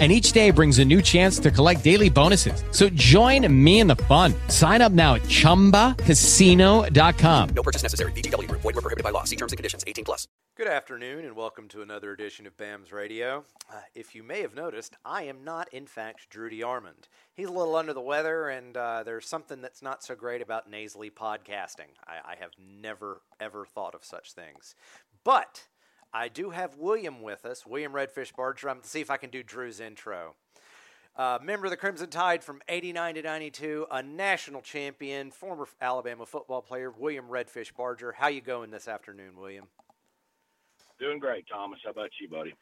and each day brings a new chance to collect daily bonuses. So join me in the fun. Sign up now at ChumbaCasino.com. No purchase necessary. VGW. Void were prohibited by law. See terms and conditions. 18 plus. Good afternoon and welcome to another edition of BAMS Radio. Uh, if you may have noticed, I am not, in fact, Drew DeArmond. He's a little under the weather, and uh, there's something that's not so great about nasally podcasting. I, I have never, ever thought of such things. But I do have William with us, William Redfish Barger. I'm to see if I can do Drew's intro. Uh, member of the Crimson Tide from 89 to 92, a national champion, former Alabama football player, William Redfish Barger. How you going this afternoon, William? Doing great, Thomas. How about you, buddy?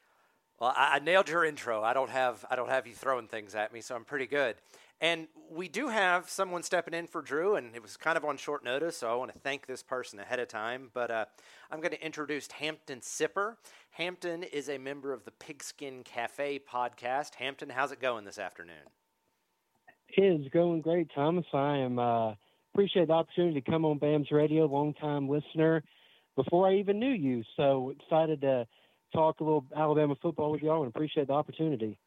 Well, I, I nailed your intro. I don't have I don't have you throwing things at me, so I'm pretty good. And we do have someone stepping in for Drew, and it was kind of on short notice, so I want to thank this person ahead of time. But uh, I'm going to introduce Hampton Sipper. Hampton is a member of the Pigskin Cafe podcast. Hampton, how's it going this afternoon? It is going great, Thomas. I am uh, appreciate the opportunity to come on BAMS Radio, long time listener, before I even knew you. So excited to talk a little Alabama football with y'all and appreciate the opportunity.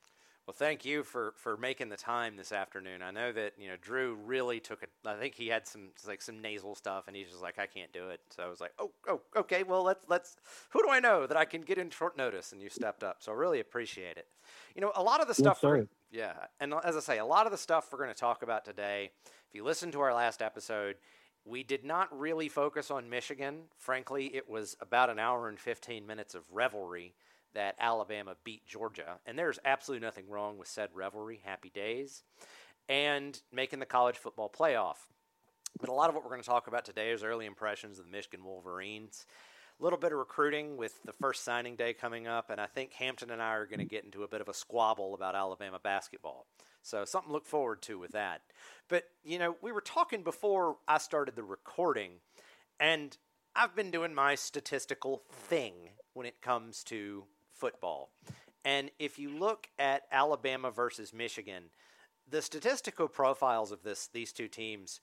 Well, thank you for, for making the time this afternoon. I know that you know Drew really took it. I think he had some like some nasal stuff, and he's just like, I can't do it. So I was like, oh, oh, okay. Well, let's let's. Who do I know that I can get in short notice? And you stepped up, so I really appreciate it. You know, a lot of the stuff. Yes, yeah, and as I say, a lot of the stuff we're going to talk about today. If you listen to our last episode, we did not really focus on Michigan. Frankly, it was about an hour and fifteen minutes of revelry that Alabama beat Georgia. And there's absolutely nothing wrong with said revelry, happy days, and making the college football playoff. But a lot of what we're going to talk about today is early impressions of the Michigan Wolverines. A little bit of recruiting with the first signing day coming up, and I think Hampton and I are going to get into a bit of a squabble about Alabama basketball. So, something to look forward to with that. But, you know, we were talking before I started the recording, and I've been doing my statistical thing when it comes to football. And if you look at Alabama versus Michigan, the statistical profiles of this these two teams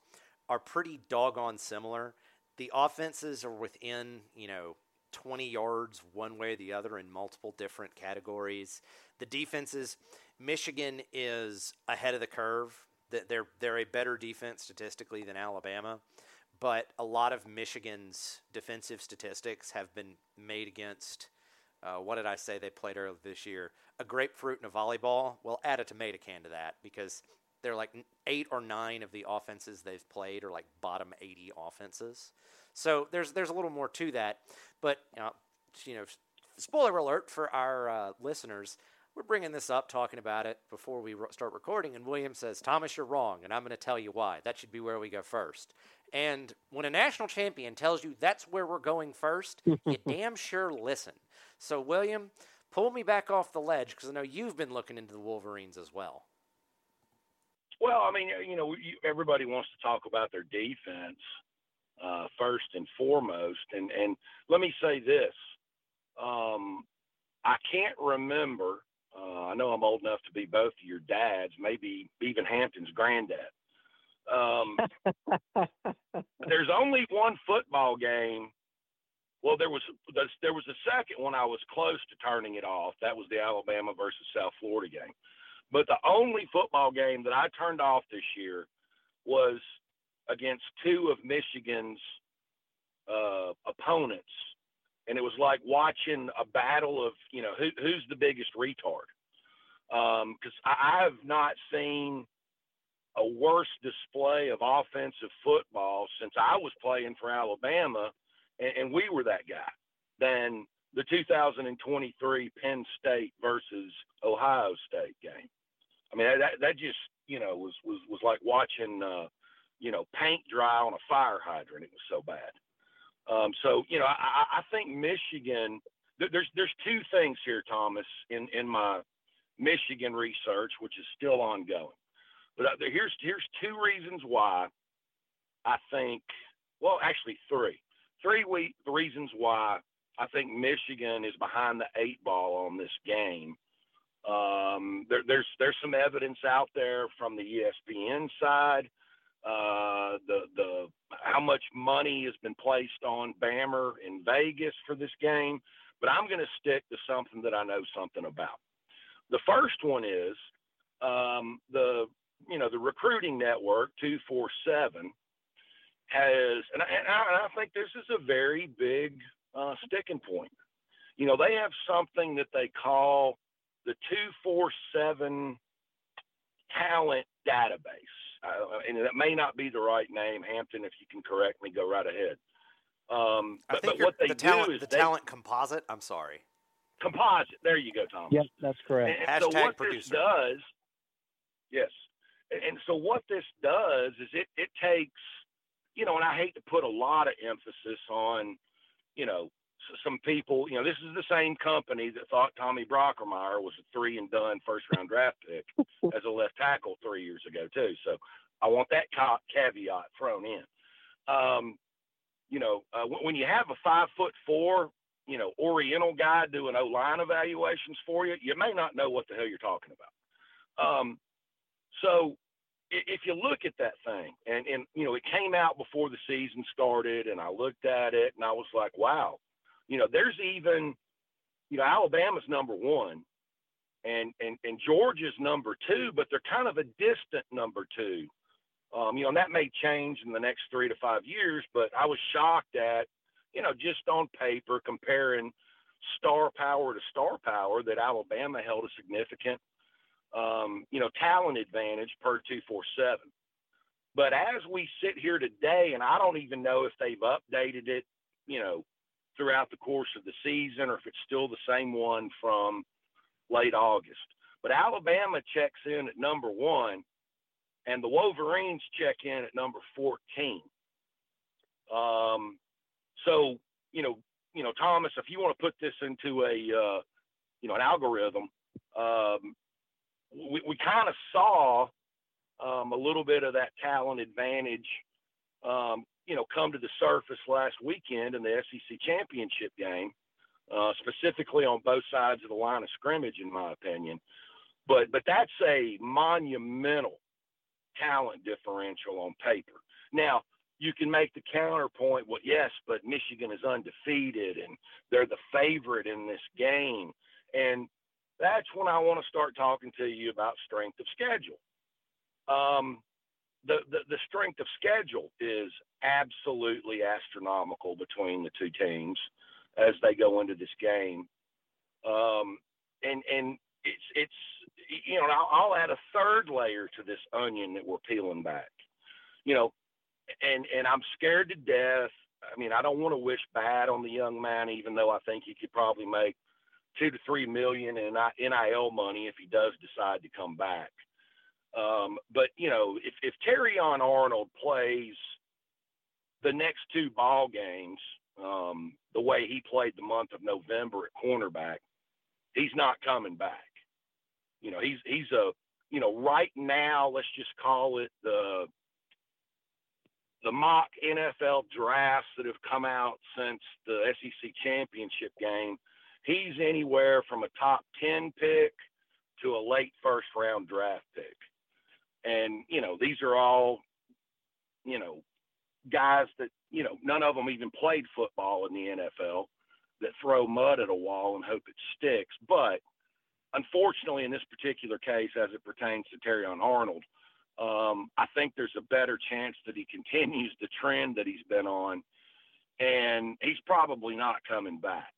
are pretty doggone similar. The offenses are within, you know, 20 yards one way or the other in multiple different categories. The defenses, Michigan is ahead of the curve. They're they're a better defense statistically than Alabama, but a lot of Michigan's defensive statistics have been made against uh, what did I say they played earlier this year? A grapefruit and a volleyball. Well, add a tomato can to that because they're like eight or nine of the offenses they've played are like bottom 80 offenses. So there's there's a little more to that, but uh, you know, spoiler alert for our uh, listeners. We're bringing this up, talking about it before we start recording, and William says, Thomas, you're wrong, and I'm going to tell you why. That should be where we go first. And when a national champion tells you that's where we're going first, you damn sure listen. So, William, pull me back off the ledge because I know you've been looking into the Wolverines as well. Well, I mean, you know, everybody wants to talk about their defense uh, first and foremost, and and let me say this: um, I can't remember. Uh, I know I'm old enough to be both of your dads, maybe even Hampton's granddad. Um, there's only one football game well, there was there was a second one I was close to turning it off. That was the Alabama versus South Florida game. But the only football game that I turned off this year was against two of Michigan's uh, opponents, and it was like watching a battle of you know who, who's the biggest retard. Because um, I, I have not seen a worse display of offensive football since I was playing for Alabama and, and we were that guy, than the 2023 Penn State versus Ohio State game. I mean, that that just you know was was was like watching uh, you know paint dry on a fire hydrant. It was so bad. Um, so you know, I, I think Michigan. There's there's two things here, Thomas, in in my Michigan research, which is still ongoing. But uh, here's here's two reasons why I think. Well, actually three three we- reasons why I think Michigan is behind the eight ball on this game. Um, there, there's there's some evidence out there from the ESPN side. Uh, the the how much money has been placed on Bammer in Vegas for this game, but I'm going to stick to something that I know something about. The first one is um, the you know the recruiting network two four seven has, and I, and I, think this is a very big uh, sticking point. You know, they have something that they call the 247 talent database. Uh, and that may not be the right name, Hampton. If you can correct me, go right ahead. Um, but, but what they the do talent, is the they, talent composite. I'm sorry. Composite. There you go, Tom. Yep, that's correct. And, and so Hashtag what producer. this does, yes, and, and so what this does is it it takes, you know, and I hate to put a lot of emphasis on, you know, some people. You know, this is the same company that thought Tommy Brockermeyer was a three and done first round draft pick as a left tackle three years ago too. So I want that caveat thrown in. Um, you know, uh, when, you have a five foot four, you know, Oriental guy doing O line evaluations for you, you may not know what the hell you're talking about. Um, so if you look at that thing, and and you know, it came out before the season started, and I looked at it, and I was like, wow, you know, there's even, you know, Alabama's number one, and and and Georgia's number two, but they're kind of a distant number two. Um, you know, and that may change in the next three to five years, but I was shocked at, you know, just on paper comparing star power to star power that Alabama held a significant, um, you know, talent advantage per 247. But as we sit here today, and I don't even know if they've updated it, you know, throughout the course of the season or if it's still the same one from late August. But Alabama checks in at number one, and the Wolverines check in at number 14. Um, so, you know, you know, Thomas, if you want to put this into a, uh, you know, an algorithm, um, we, we kind of saw um, a little bit of that talent advantage, um, you know, come to the surface last weekend in the SEC championship game, uh, specifically on both sides of the line of scrimmage, in my opinion. But but that's a monumental talent differential on paper. Now you can make the counterpoint, well, yes, but Michigan is undefeated and they're the favorite in this game, and that's when I want to start talking to you about strength of schedule. Um, the, the, the strength of schedule is absolutely astronomical between the two teams as they go into this game. Um, and, and it's, it's, you know, I'll, I'll add a third layer to this onion that we're peeling back, you know, and, and I'm scared to death. I mean, I don't want to wish bad on the young man, even though I think he could probably make two to three million in NIL money if he does decide to come back. Um, but you know, if if Terrion Arnold plays the next two ball games um, the way he played the month of November at cornerback, he's not coming back. You know, he's he's a you know right now let's just call it the the mock NFL drafts that have come out since the SEC championship game. He's anywhere from a top 10 pick to a late first round draft pick. And, you know, these are all, you know, guys that, you know, none of them even played football in the NFL that throw mud at a wall and hope it sticks. But unfortunately, in this particular case, as it pertains to Terrion Arnold, um, I think there's a better chance that he continues the trend that he's been on, and he's probably not coming back.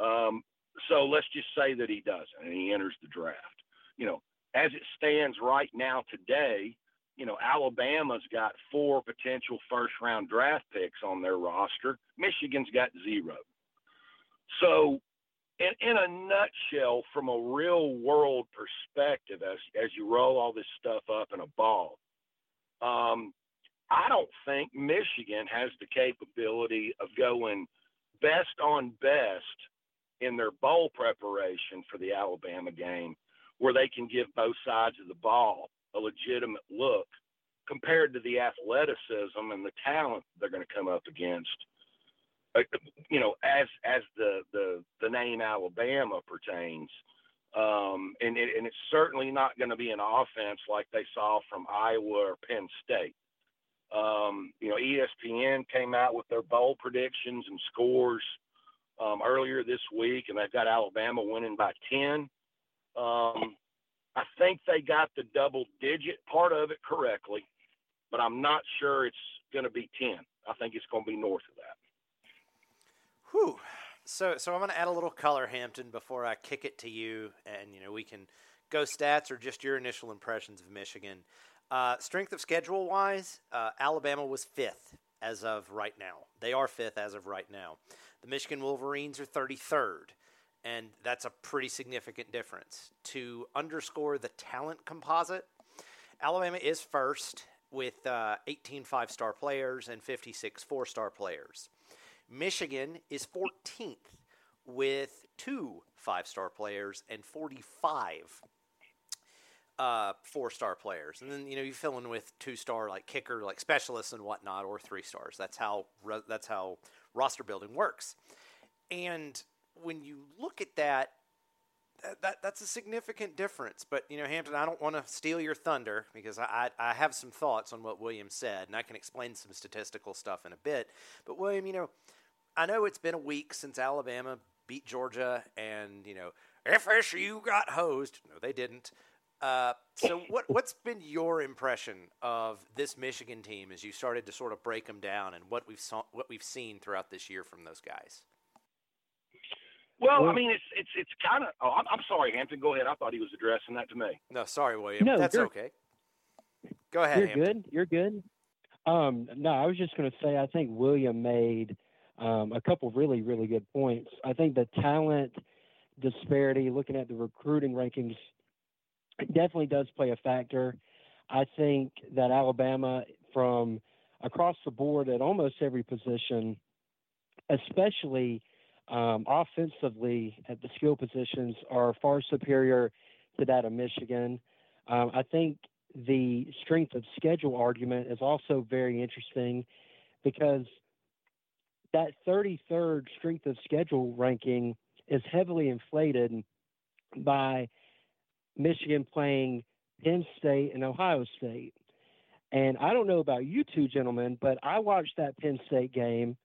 Um, so let's just say that he doesn't, and he enters the draft. You know, as it stands right now today, you know, Alabama's got four potential first round draft picks on their roster. Michigan's got zero. So, in, in a nutshell, from a real world perspective, as, as you roll all this stuff up in a ball, um, I don't think Michigan has the capability of going best on best in their bowl preparation for the Alabama game, where they can give both sides of the ball a legitimate look compared to the athleticism and the talent they're going to come up against uh, you know, as as the the the name Alabama pertains. Um, and, it, and it's certainly not going to be an offense like they saw from Iowa or Penn State. Um, you know, ESPN came out with their bowl predictions and scores um, earlier this week, and they've got Alabama winning by 10. Um, I think they got the double digit part of it correctly, but I'm not sure it's going to be 10. I think it's going to be north of that. Whew. So, so I'm going to add a little color, Hampton, before I kick it to you, and you know we can go stats or just your initial impressions of Michigan. Uh, strength of schedule wise, uh, Alabama was fifth as of right now. They are fifth as of right now. The Michigan Wolverines are 33rd, and that's a pretty significant difference. To underscore the talent composite, Alabama is first with uh, 18 five star players and 56 four star players. Michigan is 14th with two five star players and 45 uh, four star players. And then, you know, you fill in with two star like kicker, like specialists and whatnot, or three stars. That's how, that's how roster building works. And when you look at that, that, that, that's a significant difference. But you know, Hampton, I don't want to steal your thunder because I, I, I have some thoughts on what William said, and I can explain some statistical stuff in a bit. But William, you know, I know it's been a week since Alabama beat Georgia, and you know, FSU got hosed. No, they didn't. Uh, so, what what's been your impression of this Michigan team as you started to sort of break them down, and what we've saw, what we've seen throughout this year from those guys? Well, I mean, it's it's it's kind of. Oh, I'm, I'm sorry, Hampton. Go ahead. I thought he was addressing that to me. No, sorry, William. No, That's okay. Go ahead. You're Hampton. good. You're good. Um, no, I was just going to say I think William made um, a couple of really, really good points. I think the talent disparity, looking at the recruiting rankings, definitely does play a factor. I think that Alabama, from across the board at almost every position, especially um, offensively at the skill positions, are far superior to that of Michigan. Um, I think the strength of schedule argument is also very interesting because that 33rd strength of schedule ranking is heavily inflated by Michigan playing Penn State and Ohio State. And I don't know about you two gentlemen, but I watched that Penn State game,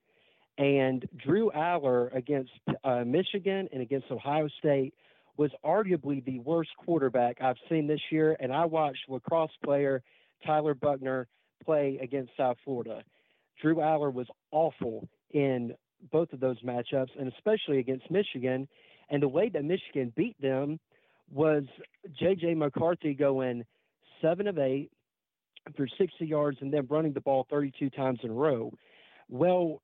and Drew Allar against uh, Michigan and against Ohio State was arguably the worst quarterback I've seen this year. And I watched lacrosse player Tyler Buchner play against South Florida. Drew Allar was awful in both of those matchups, and especially against Michigan. And the way that Michigan beat them was J.J. McCarthy going seven of eight for 60 yards and then running the ball 32 times in a row. Well,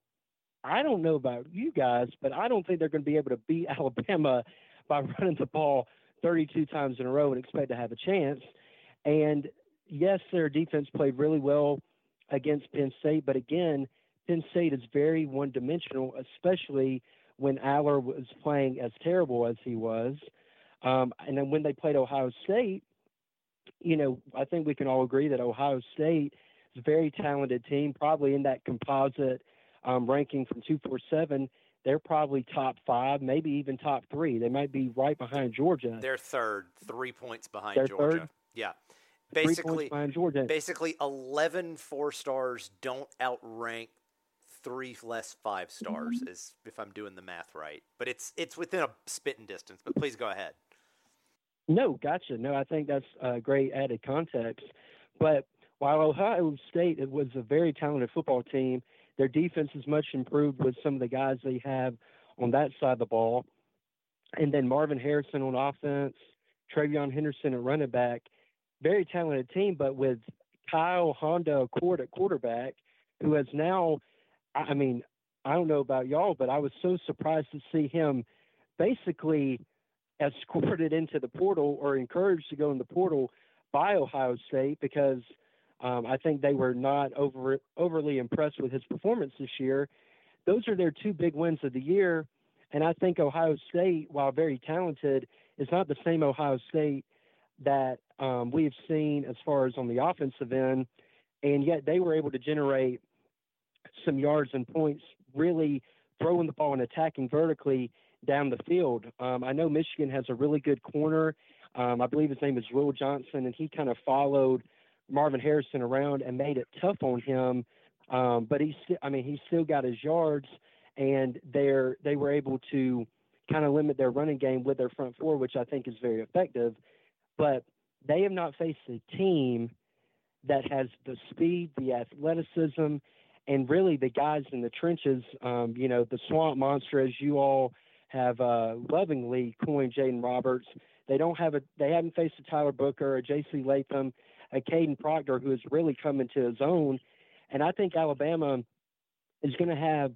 I don't know about you guys, but I don't think they're going to be able to beat Alabama by running the ball 32 times in a row and expect to have a chance. And yes, their defense played really well against Penn State, but again, Penn State is very one dimensional, especially when Allar was playing as terrible as he was. Um, and then when they played Ohio State, you know, I think we can all agree that Ohio State is a very talented team, probably in that composite um, ranking from 247. They're probably top five, maybe even top three. They might be right behind Georgia. They're third, three points behind They're Georgia. third? Yeah. Basically, behind Georgia. basically 11 four stars don't outrank three less five stars Mm-hmm. is if i'm doing the math right but it's it's within a spitting distance but please go ahead No, gotcha. No, I think that's a great added context. But while Ohio State was a very talented football team, their defense is much improved with some of the guys they have on that side of the ball. And then Marvin Harrison on offense, TreVeyon Henderson at running back. Very talented team, but with Kyle Honda Court at quarterback, who has now, I mean, I don't know about y'all, but I was so surprised to see him basically escorted into the portal or encouraged to go in the portal by Ohio State because um, I think they were not over, overly impressed with his performance this year. Those are their two big wins of the year. And I think Ohio State, while very talented, is not the same Ohio State that um, we have seen as far as on the offensive end. And yet they were able to generate some yards and points really throwing the ball and attacking vertically down the field. Um, I know Michigan has a really good corner. Um, I believe his name is Will Johnson, and he kind of followed Marvin Harrison around and made it tough on him. Um, but he's, I mean, he still got his yards, and they're they were able to kind of limit their running game with their front four, which I think is very effective. But they have not faced a team that has the speed, the athleticism, and really the guys in the trenches. Um, you know, the swamp monster, as you all have uh, lovingly coined Jaeden Roberts. They don't have a. They haven't faced a Tyler Booker, a J.C. Latham, a Kadyn Proctor, who has really come into his own. And I think Alabama is going to have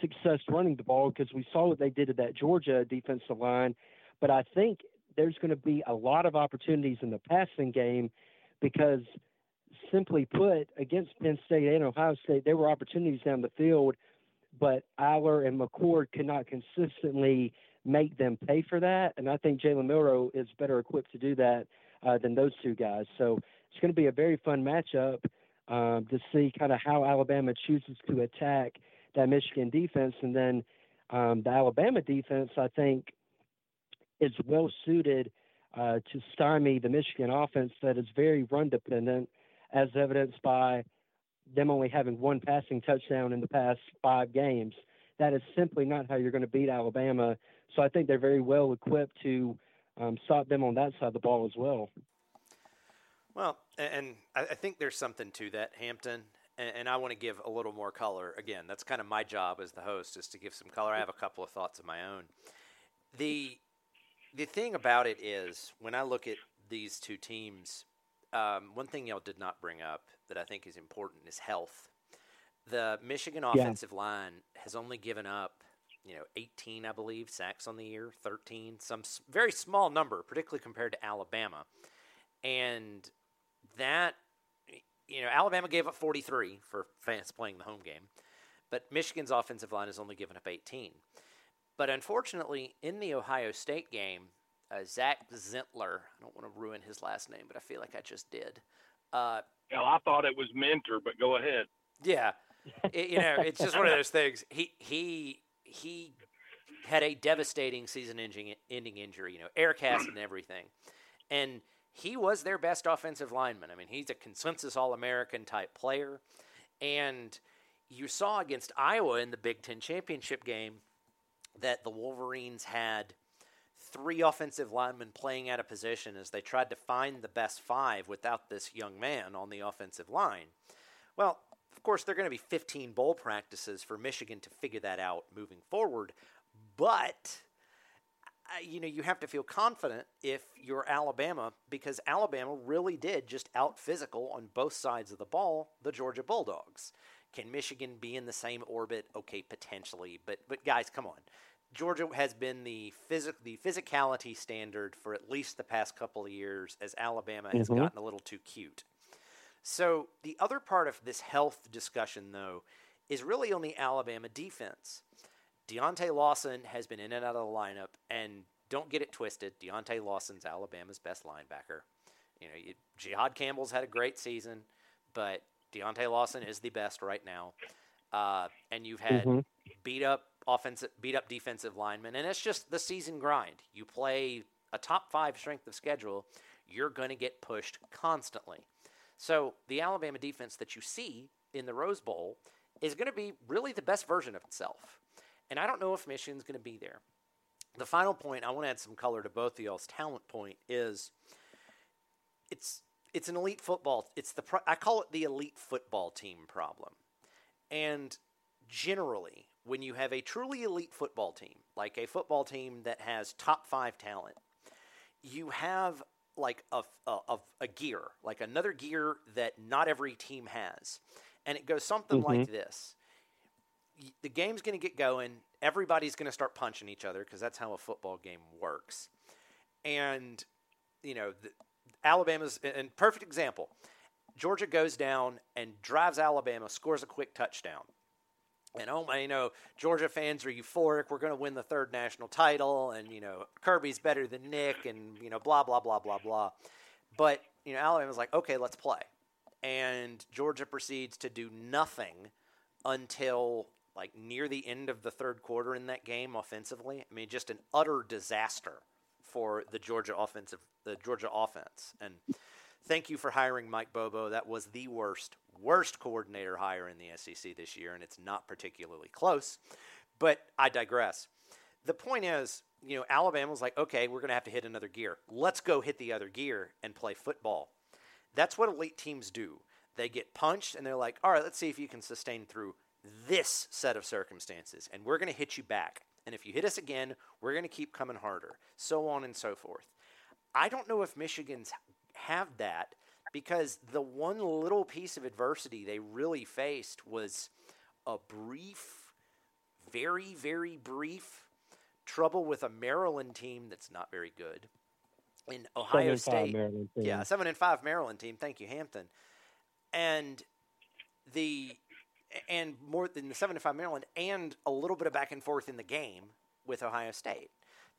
success running the ball because we saw what they did to that Georgia defensive line. But I think there's going to be a lot of opportunities in the passing game because, simply put, against Penn State and Ohio State, there were opportunities down the field, but Allar and McCord could not consistently make them pay for that. And I think Jalen Milroe is better equipped to do that uh, than those two guys. So it's going to be a very fun matchup um, to see kind of how Alabama chooses to attack that Michigan defense. And then um, the Alabama defense, I think, is well suited uh, to stymie the Michigan offense that is very run dependent, as evidenced by them only having one passing touchdown in the past five games. That is simply not how you're going to beat Alabama. So I think they're very well equipped to um, stop them on that side of the ball as well. Well, and I think there's something to that, Hampton. And I want to give a little more color. Again, that's kind of my job as the host is to give some color. I have a couple of thoughts of my own. The the thing about it is when I look at these two teams, um, one thing y'all did not bring up that I think is important is health. The Michigan offensive yeah. line has only given up, you know, 18, I believe, sacks on the year, 13, some very small number, particularly compared to Alabama. And that, you know, Alabama gave up 43 for fans playing the home game, but Michigan's offensive line has only given up 18. But unfortunately, in the Ohio State game, uh, Zach Zentler, I don't want to ruin his last name, but I feel like I just did. Uh, I thought it was Mentor, but go ahead. Yeah, it, you know, it's just one of those things. He he he had a devastating season-ending ending injury. You know, air cast and everything, and he was their best offensive lineman. I mean, he's a consensus All American type player. And you saw against Iowa in the Big Ten championship game that the Wolverines had three offensive linemen playing out of position as they tried to find the best five without this young man on the offensive line. Well, of course, there are going to be 15 bowl practices for Michigan to figure that out moving forward, but uh, you know, you have to feel confident if you're Alabama because Alabama really did just out physical on both sides of the ball the Georgia Bulldogs. Can Michigan be in the same orbit? Okay, potentially, but but guys, come on. Georgia has been the physic the physicality standard for at least the past couple of years as Alabama has mm-hmm. gotten a little too cute. So the other part of this health discussion though is really on the Alabama defense. Deontae Lawson has been in and out of the lineup, and don't get it twisted. Deontae Lawson's Alabama's best linebacker. You know, you, Jihaad Campbell's had a great season, but Deontae Lawson is the best right now. Uh, and you've had mm-hmm. beat up offensive, beat up defensive linemen, and it's just the season grind. You play a top five strength of schedule, you're going to get pushed constantly. So the Alabama defense that you see in the Rose Bowl is going to be really the best version of itself. And I don't know if Michigan's going to be there. The final point, I want to add some color to both of y'all's talent point, is it's it's an elite football. It's the pro- I call it the elite football team problem. And generally, when you have a truly elite football team, like a football team that has top five talent, you have like a, a, a gear, like another gear that not every team has. And it goes something mm-hmm. like this the game's going to get going. Everybody's going to start punching each other because that's how a football game works. And, you know, the, Alabama's, and perfect example Georgia goes down and drives Alabama, scores a quick touchdown. And oh my, you know, Georgia fans are euphoric. We're going to win the third national title, and you know, Kirby's better than Nick, and you know, blah blah blah blah blah. But you know, Alabama's like, okay, let's play, and Georgia proceeds to do nothing until like near the end of the third quarter in that game offensively. I mean, just an utter disaster for the Georgia offensive, the Georgia offense. And thank you for hiring Mike Bobo. That was the worst, worst coordinator hire in the SEC this year, and it's not particularly close. But I digress. The point is, you know, Alabama was like, okay, we're going to have to hit another gear. Let's go hit the other gear and play football. That's what elite teams do. They get punched and they're like, all right, let's see if you can sustain through this set of circumstances, and we're going to hit you back. And if you hit us again, we're going to keep coming harder, so on and so forth. I don't know if Michigan's have that because the one little piece of adversity they really faced was a brief, very, very brief trouble with a Maryland team that's not very good. In Ohio State, yeah, seven and five Maryland team. Thank you, Hampton. And the and more than the seven and five Maryland, and a little bit of back and forth in the game with Ohio State.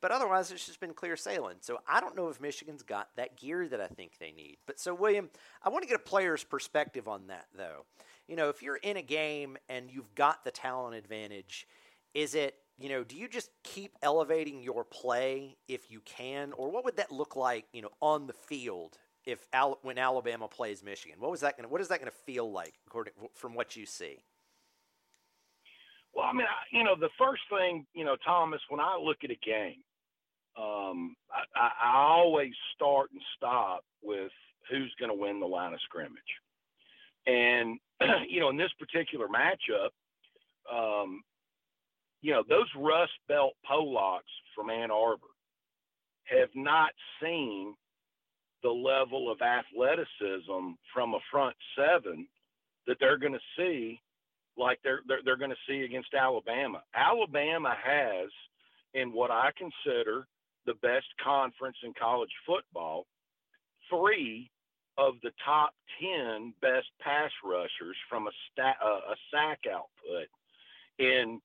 But otherwise, it's just been clear sailing. So I don't know if Michigan's got that gear that I think they need. But so, William, I want to get a player's perspective on that, though. You know, if you're in a game and you've got the talent advantage, is it you know, do you just keep elevating your play if you can, or what would that look like, you know, on the field if Al- when Alabama plays Michigan? What was that going? What is that going to feel like, according from what you see? Well, I mean, I, you know, the first thing, you know, Thomas, when I look at a game, um, I, I always start and stop with who's going to win the line of scrimmage, and you know, in this particular matchup, um, you know, those Rust Belt Polacks from Ann Arbor have not seen the level of athleticism from a front seven that they're going to see like they're they're, they're going to see against Alabama. Alabama has in what I consider the best conference in college football, three of the top 10 best pass rushers from a, sta- uh, a sack output in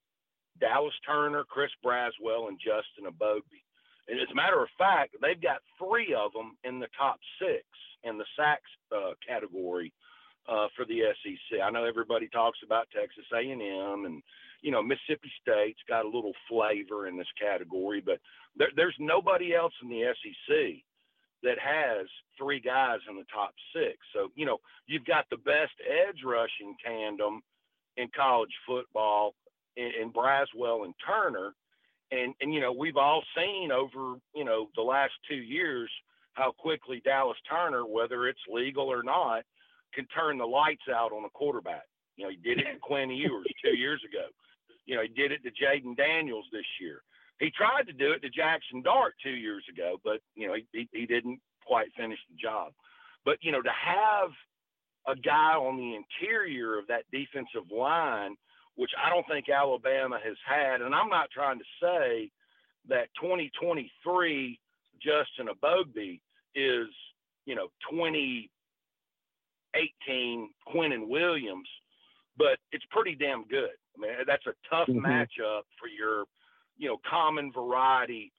Dallas Turner, Chris Braswell, and Justin Eboigbe. And as a matter of fact, they've got three of them in the top six in the sacks uh, category uh, for the SEC. I know everybody talks about Texas A&M and you know Mississippi State's got a little flavor in this category, but there, there's nobody else in the SEC that has three guys in the top six. So you know you've got the best edge rushing tandem in college football in, in Braswell and Turner. And, and, you know, we've all seen over, you know, the last two years how quickly Dallas Turner, whether it's legal or not, can turn the lights out on a quarterback. You know, he did it to Quinn Ewers two years know, he did it to Jayden Daniels this year. He tried to do it to Jackson Dart two years ago, but, you know, he, he, he didn't quite finish the job. But, you know, to have a guy on the interior of that defensive line which I don't think Alabama has had. And I'm not trying to say that 2023 Justin Eboigbe is, you know, 2018 Quinnen Williams, but it's pretty damn good. That's a tough mm-hmm. matchup for your, you know, common variety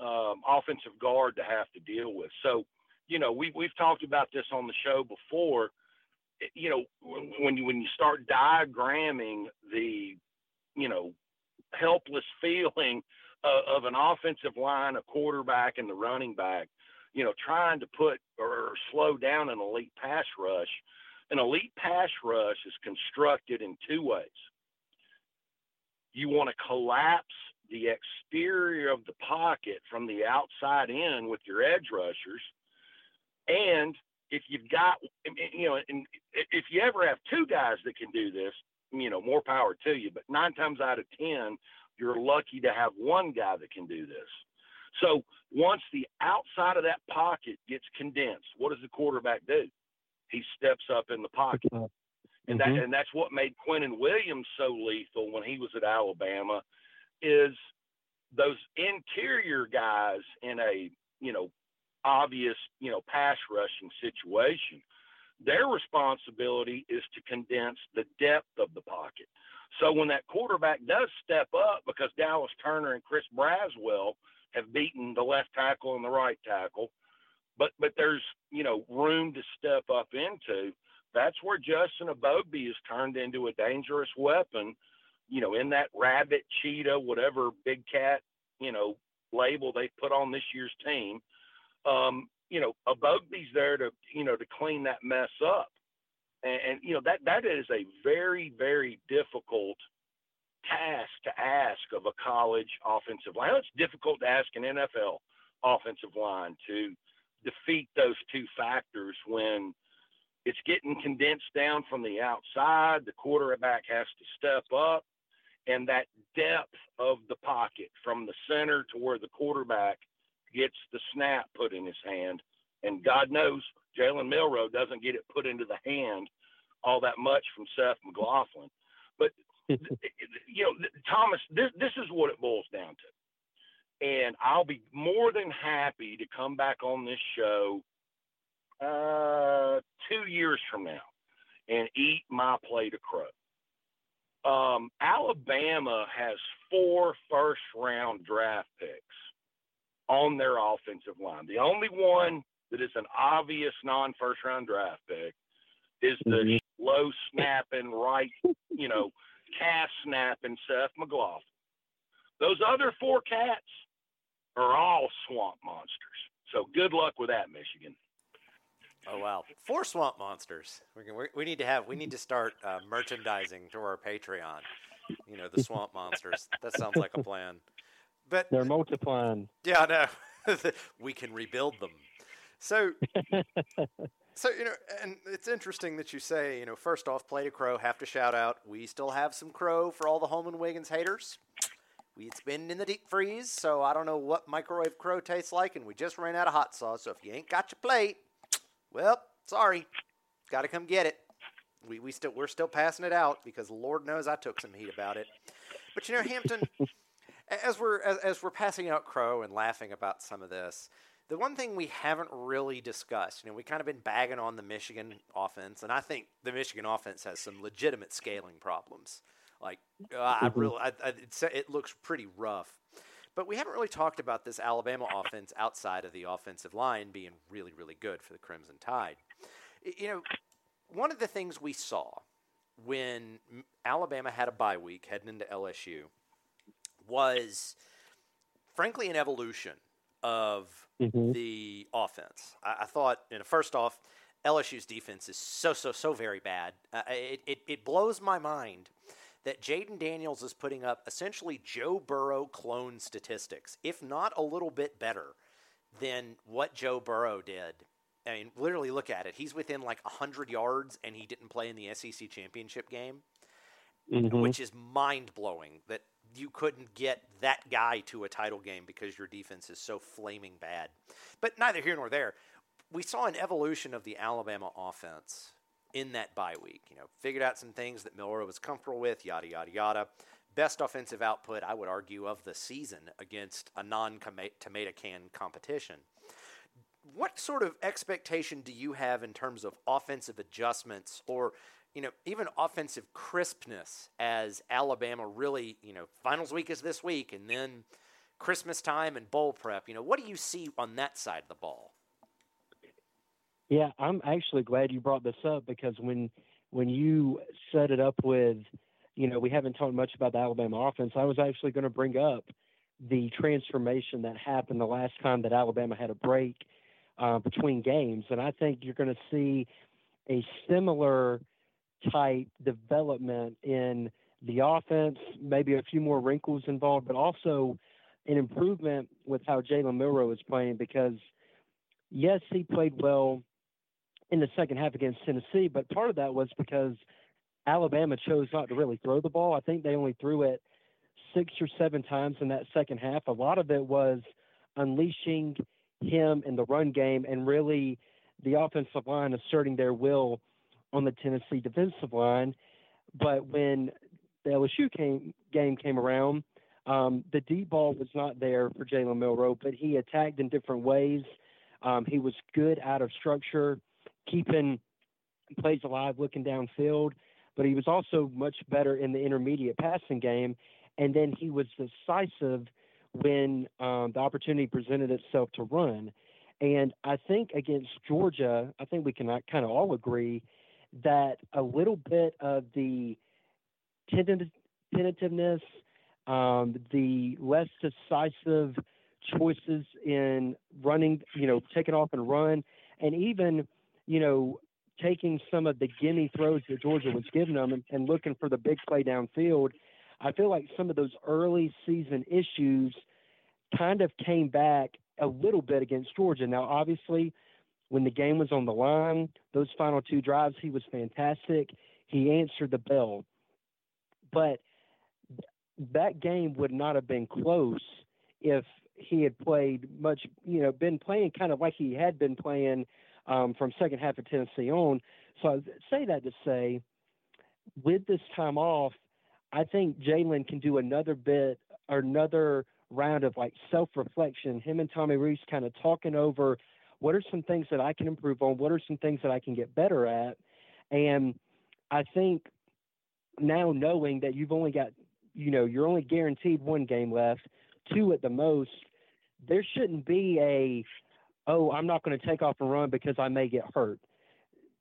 um, offensive guard to have to deal with. So, you know, we, we've talked about this on the show before you know, when you when you start diagramming the, you know, helpless feeling of, of an offensive line, a quarterback, and the running back, you know, trying to put or slow down an elite pass rush. An elite pass rush is constructed in two ways. You want to collapse the exterior of the pocket from the outside in with your edge rushers, and if you've got, you know, and if you ever have two guys that can do this, you know, more power to you. But nine times out of 10, you're lucky to have one guy that can do this. So once the outside of that pocket gets condensed, what does the quarterback do? He steps up in the pocket. And that mm-hmm. and that's what made Quinnen Williams so lethal when he was at Alabama is those interior guys in a, you know, obvious, you know, pass rushing situation. Their responsibility is to condense the depth of the pocket. So when that quarterback does step up, because Dallas Turner and Chris Braswell have beaten the left tackle and the right tackle, but but there's you know room to step up into. That's where Justin Eboigbe is turned into a dangerous weapon, you know, in that rabbit, cheetah, whatever big cat, you know, label they put on this year's team. Um, you know, a Bugby's there to, you know, to clean that mess up. And, and, you know, that, that is a very, very difficult task to ask of a college offensive line. It's difficult to ask an NFL offensive line to defeat those two factors when it's getting condensed down from the outside. The quarterback has to step up, and that depth of the pocket from the center to where the quarterback gets the snap put in his hand. And God knows Jalen Milroe doesn't get it put into the hand all that much from Seth McLaughlin. But you know, Thomas, this this is what it boils down to. And I'll be more than happy to come back on this show uh, two years from now and eat my plate of crow. Um, Alabama has four first round draft picks on their offensive line. The only one that is an obvious non first round draft pick is the mm-hmm. low snapping right, you know, cast snapping Seth McLaughlin. Those other four cats are all swamp monsters. So good luck with that, Michigan. Oh wow, four swamp monsters. We, can, we need to have we need to start uh, merchandising to our Patreon. You know the swamp monsters. That sounds like a plan. But they're multiplying. Yeah, no, we can rebuild them. So, so you know, and it's interesting that you say, you know, first off, play to Crow. Have to shout out. We still have some Crow for all the Holmon Wiggins haters. We, it's been in the deep freeze, so I don't know what microwave crow tastes like, and we just ran out of hot sauce. So if you ain't got your plate, well, sorry, got to come get it. We we still we're still passing it out because Lord knows I took some heat about it. But you know, Hampton, as we're as, as we're passing out Crow and laughing about some of this, the one thing we haven't really discussed, you know, we kind of been bagging on the Michigan offense, and I think the Michigan offense has some legitimate scaling problems. Like, uh, I mm-hmm. really, I, I, it looks pretty rough. But we haven't really talked about this Alabama offense outside of the offensive line being really, really good for the Crimson Tide. You know, one of the things we saw when Alabama had a bye week heading into LSU was, frankly, an evolution of mm-hmm. the offense. I, I, thought, you know, first off, LSU's defense is so, so, so very bad. Uh, it, it, it blows my mind that Jayden Daniels is putting up essentially Joe Burrow clone statistics, if not a little bit better than what Joe Burrow did. I mean, literally look at it. He's within like 100 yards and he didn't play in the SEC championship game, mm-hmm. which is mind blowing that you couldn't get that guy to a title game because your defense is so flaming bad. But neither here nor there. We saw an evolution of the Alabama offense in that bye week. You know, figured out some things that Milroe was comfortable with, yada, yada, yada. Best offensive output, I would argue, of the season against a non tomato can competition. What sort of expectation do you have in terms of offensive adjustments or, you know, even offensive crispness as Alabama really, you know, finals week is this week and then Christmas time and bowl prep? You know, what do you see on that side of the ball? Yeah, I'm actually glad you brought this up because when when you set it up with, you know, we haven't talked much about the Alabama offense. I was actually going to bring up the transformation that happened the last time that Alabama had a break uh, between games, and I think you're going to see a similar type development in the offense, maybe a few more wrinkles involved, but also an improvement with how Jalen Milroe is playing because yes, he played well in the second half against Tennessee, but part of that was because Alabama chose not to really throw the ball. I think they only threw it six or seven times in that second half. A lot of it was unleashing him in the run game and really the offensive line asserting their will on the Tennessee defensive line. But when the LSU came, game came around, um, the deep ball was not there for Jalen Milroe, but he attacked in different ways. Um, he was good out of structure keeping plays alive, looking downfield, but he was also much better in the intermediate passing game. And then he was decisive when um, the opportunity presented itself to run. And I think against Georgia, I think we can uh, kind of all agree that a little bit of the tentativeness, um, the less decisive choices in running, you know, taking off and run, and even, you know, taking some of the gimme throws that Georgia was giving them and, and looking for the big play downfield. I feel like some of those early season issues kind of came back a little bit against Georgia. Now, obviously, when the game was on the line, those final two drives, he was fantastic. He answered the bell. But that game would not have been close if he had played much, you know, been playing kind of like he had been playing um, from second half of Tennessee on. So I say that to say, with this time off, I think Jalen can do another bit or another round of like self reflection. Him and Tommy Rees kind of talking over what are some things that I can improve on, what are some things that I can get better at, and I think now knowing that you've only got, you know, you're only guaranteed one game left, two at the most, there shouldn't be a, oh, I'm not going to take off and run because I may get hurt.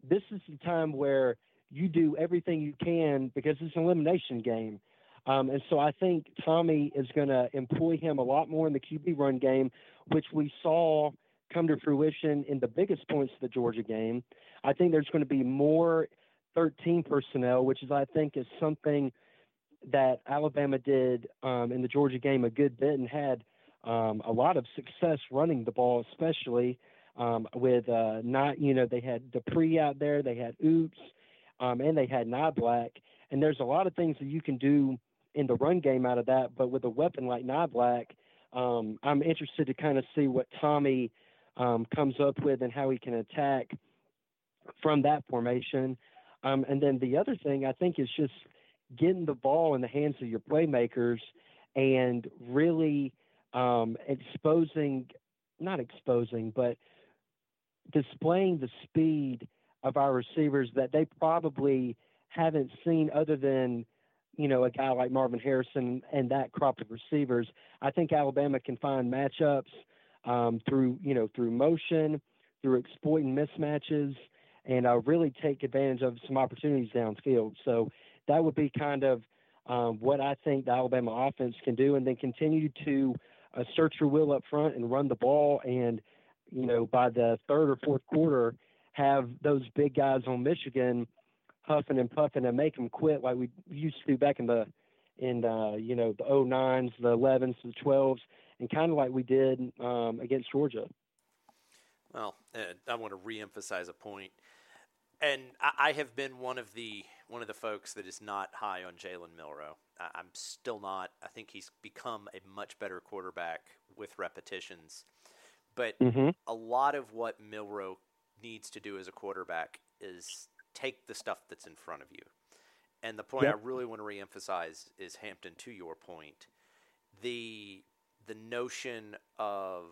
This is the time where you do everything you can because it's an elimination game. Um, and so I think Tommy is going to employ him a lot more in the QB run game, which we saw come to fruition in the biggest points of the Georgia game. I think there's going to be more 13 personnel, which is, I think, is something that Alabama did um, in the Georgia game a good bit and had um, a lot of success running the ball, especially um, with uh, not, you know, they had Dippre out there, they had Ouzts, um, and they had Niblack. And there's a lot of things that you can do in the run game out of that, but with a weapon like Niblack, um, I'm interested to kind of see what Tommy um, comes up with and how he can attack from that formation. Um, and then the other thing I think is just getting the ball in the hands of your playmakers and really um, exposing, not exposing, but displaying the speed of our receivers that they probably haven't seen other than you know a guy like Marvin Harrison and that crop of receivers. I think Alabama can find matchups um, through you know through motion, through exploiting mismatches, and uh, really take advantage of some opportunities downfield. So that would be kind of um, what I think the Alabama offense can do, and then continue to uh, search your will up front and run the ball. And you know by the third or fourth quarter, have those big guys on Michigan huffing and puffing and make them quit like we used to back in the in uh, you know the 09s, the 11s, the 12s, and kind of like we did um, against Georgia. Well, I want to reemphasize a point, and I, have been one of the one of the folks that is not high on Jalen Milroe. I, am still not. I think he's become a much better quarterback with repetitions, but mm-hmm. a lot of what Milroe needs to do as a quarterback is take the stuff that's in front of you. And the point yep. I really want to reemphasize is Hampton. To your point, the the notion of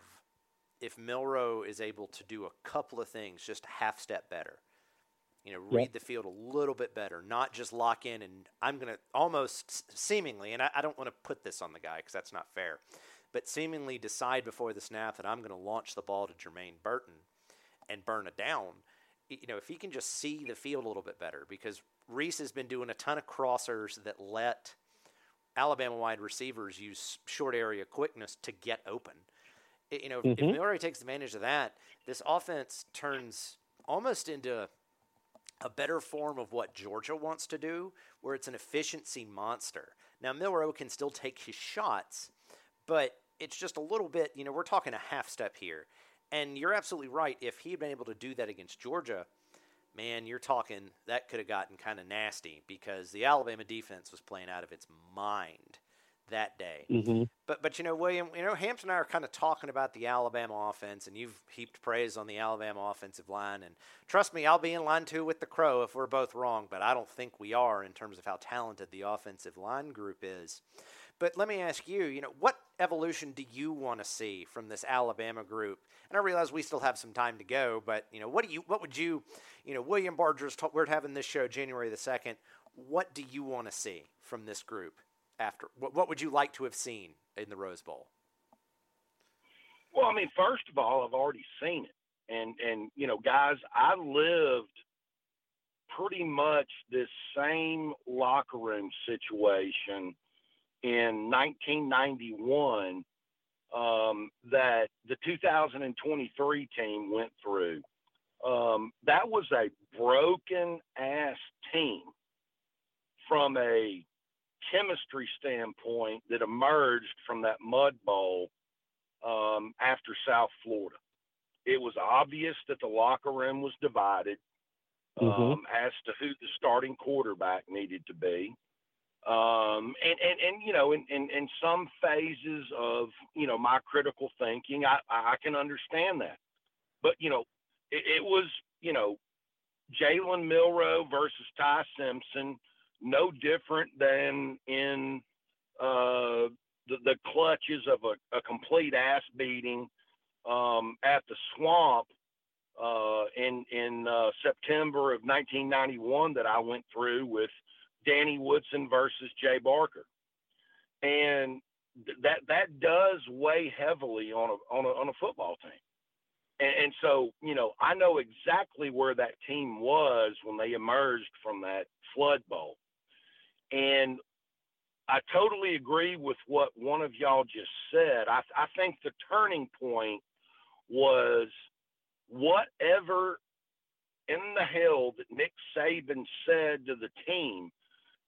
if Milroe is able to do a couple of things just a half step better, you know, read yep. the field a little bit better, not just lock in and I'm going to almost seemingly, and I, I don't want to put this on the guy because that's not fair, but seemingly decide before the snap that I'm going to launch the ball to Jermaine Burton and burn it down. You know, if he can just see the field a little bit better, because Rees has been doing a ton of crossers that let Alabama wide receivers use short area quickness to get open. You know, mm-hmm. if Murray takes advantage of that, this offense turns almost into a better form of what Georgia wants to do, where it's an efficiency monster. Now, Milroe can still take his shots, but it's just a little bit, you know, we're talking a half step here. And you're absolutely right. If he had been able to do that against Georgia, man, you're talking that could have gotten kind of nasty because the Alabama defense was playing out of its mind that day. Mm-hmm. But but you know, William, you know, Hampton and I are kind of talking about the Alabama offense, and you've heaped praise on the Alabama offensive line. And trust me, I'll be in line too with the Crow if we're both wrong, but I don't think we are in terms of how talented the offensive line group is. But let me ask you, you know, what evolution do you want to see from this Alabama group? And I realize we still have some time to go, but you know, what do you, what would you, you know, William Barger's, we're having this show January the second. What do you want to see from this group after? What, what would you like to have seen in the Rose Bowl? Well, I mean, first of all, I've already seen it, and and you know, guys, I lived pretty much this same locker room situation in 1991 um, that the 2023 team went through. Um, that was a broken ass team from a chemistry standpoint that emerged from that mud bowl um, after South Florida. It was obvious that the locker room was divided um, mm-hmm. as to who the starting quarterback needed to be. Um, and, and, and, you know, in, in, in some phases of, you know, my critical thinking, I, I can understand that. But, you know, it, it was, you know, Jalen Milroe versus Ty Simpson, no different than in uh, the, the clutches of a, a complete ass beating um, at the swamp uh, in in uh, September of 1991 that I went through with Danny Woodson versus Jay Barker, and th- that that does weigh heavily on a on a on a football team. And, and so, you know, I know exactly where that team was when they emerged from that flood bowl. And I totally agree with what one of y'all just said. I, I think the turning point was whatever in the hell that Nick Saban said to the team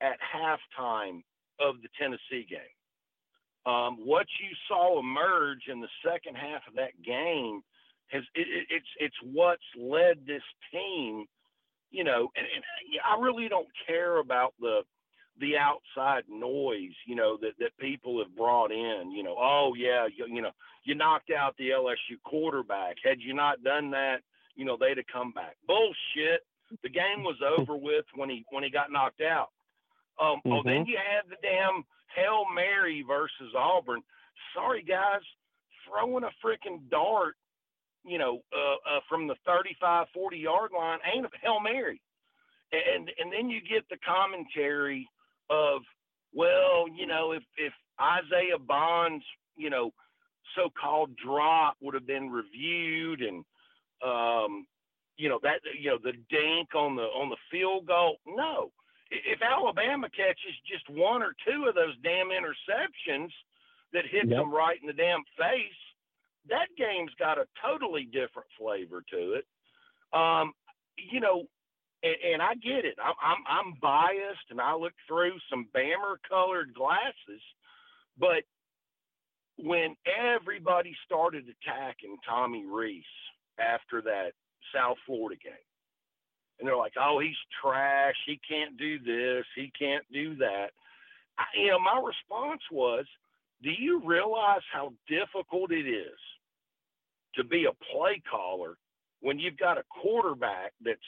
at halftime of the Tennessee game. Um, what you saw emerge in the second half of that game has it, it, it's it's what's led this team. You know, and, and I really don't care about the the outside noise, you know, that, that people have brought in, you know, oh yeah, you, you know, you knocked out the LSU quarterback. Had you not done that, you know, they'd have come back. Bullshit. The game was over with when he when he got knocked out. Um, mm-hmm. Oh, then mm-hmm. you had the damn Hail Mary versus Auburn. Sorry guys, throwing a freaking dart, you know, uh, uh, from the 35, 40 yard line ain't a Hail Mary. And and then you get the commentary of, well, you know, if if Isaiah Bond's, you know, so-called drop would have been reviewed and um, you know that you know the dink on the on the field goal. No, if Alabama catches just one or two of those damn interceptions that hit yep. them right in the damn face, that game's got a totally different flavor to it. Um, you know, and, and I get it. I'm, I'm I'm biased, and I look through some Bammer colored glasses, but when everybody started attacking Tommy Rees after that South Florida game, and they're like, "Oh, he's trash. He can't do this. He can't do that." I, you know, my response was, "Do you realize how difficult it is to be a play caller when you've got a quarterback that's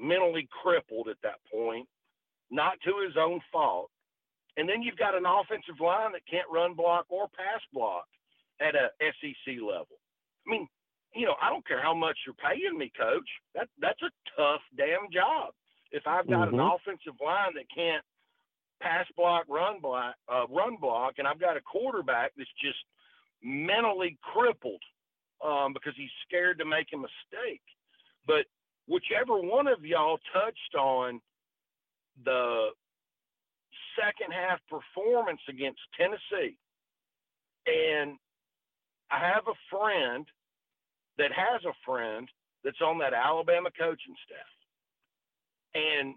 mentally crippled at that point, not to his own fault. And then you've got an offensive line that can't run block or pass block at a SEC level. I mean, you know, I don't care how much you're paying me, coach. That that's a tough damn job. If I've got mm-hmm. an offensive line that can't pass block, run block, uh, run block, and I've got a quarterback that's just mentally crippled um, because he's scared to make a mistake. But whichever one of y'all touched on the second half performance against Tennessee. And I have a friend that has a friend that's on that Alabama coaching staff. And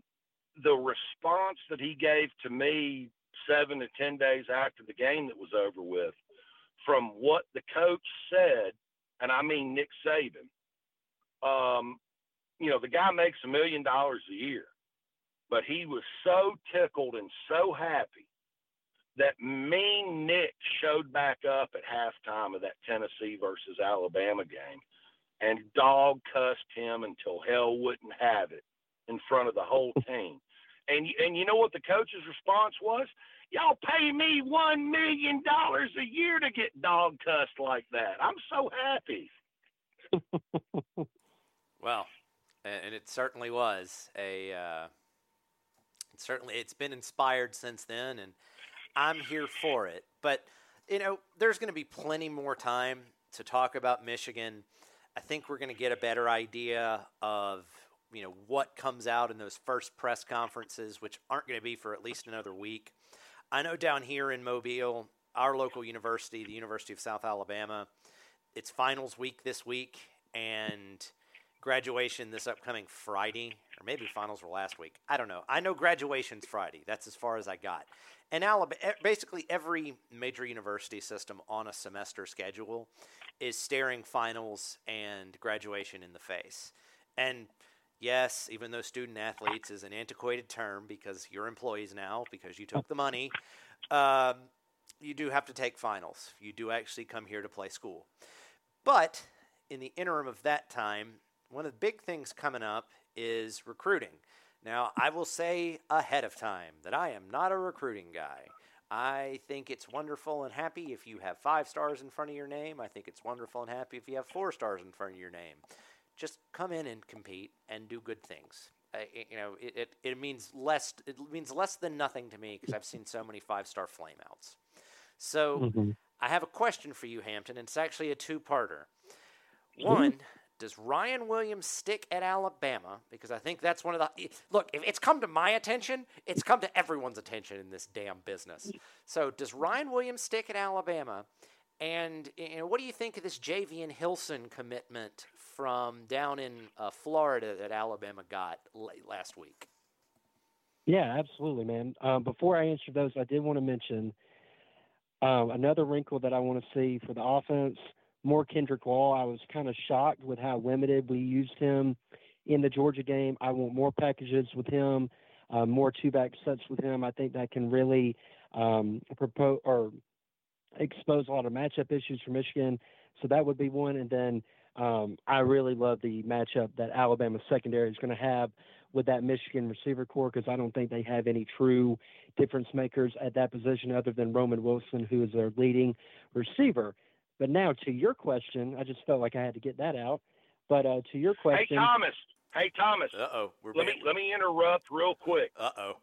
the response that he gave to me seven to 10 days after the game that was over with, from what the coach said, and I mean Nick Saban, um, you know, the guy makes a million dollars a year, but he was so tickled and so happy that mean Nick showed back up at halftime of that Tennessee versus Alabama game and dog cussed him until hell wouldn't have it in front of the whole team. And and you know what the coach's response was? Y'all pay me one million dollars a year to get dog cussed like that. I'm so happy. well, and it certainly was a. Uh, certainly, it's been inspired since then, and I'm here for it. But you know, there's going to be plenty more time to talk about Michigan. I think we're going to get a better idea of you know what comes out in those first press conferences, which aren't going to be for at least another week. I know down here in Mobile, our local university, the University of South Alabama, it's finals week this week and graduation this upcoming Friday, or maybe finals were last week. I don't know. I know graduation's Friday. That's as far as I got. And Alabama, basically every major university system on a semester schedule is staring finals and graduation in the face. And yes, even though student athletes is an antiquated term because you're employees now, because you took the money, um, you do have to take finals. You do actually come here to play school. But in the interim of that time, one of the big things coming up is recruiting. Now, I will say ahead of time that I am not a recruiting guy. I think it's wonderful and happy if you have five stars in front of your name. I think it's wonderful and happy if you have four stars in front of your name just come in and compete and do good things. Uh, it, you know, it, it, it, means less. It means less than nothing to me because I've seen so many five star flameouts. So mm-hmm. I have a question for you, Hampton, and it's actually a two parter. One, mm-hmm. Does Ryan Williams stick at Alabama? Because I think that's one of the look. If it's come to my attention, it's come to everyone's attention in this damn business. So does Ryan Williams stick at Alabama? And you know, what do you think of this Javian Hilson commitment from down in uh, Florida that Alabama got late last week? Yeah, absolutely, man. Um, before I answer those, I did want to mention um, another wrinkle that I want to see for the offense. More Kendrick Law. I was kind of shocked with how limited we used him in the Georgia game. I want more packages with him, uh, more two back sets with him. I think that can really um, propose or expose a lot of matchup issues for Michigan. So that would be one. And then um, I really love the matchup that Alabama secondary is going to have with that Michigan receiver core because I don't think they have any true difference makers at that position other than Roman Wilson, who is their leading receiver. But now to your question, I just felt like I had to get that out. But uh, to your question, hey Thomas, hey Thomas, uh oh, let me let me interrupt real quick. Uh oh,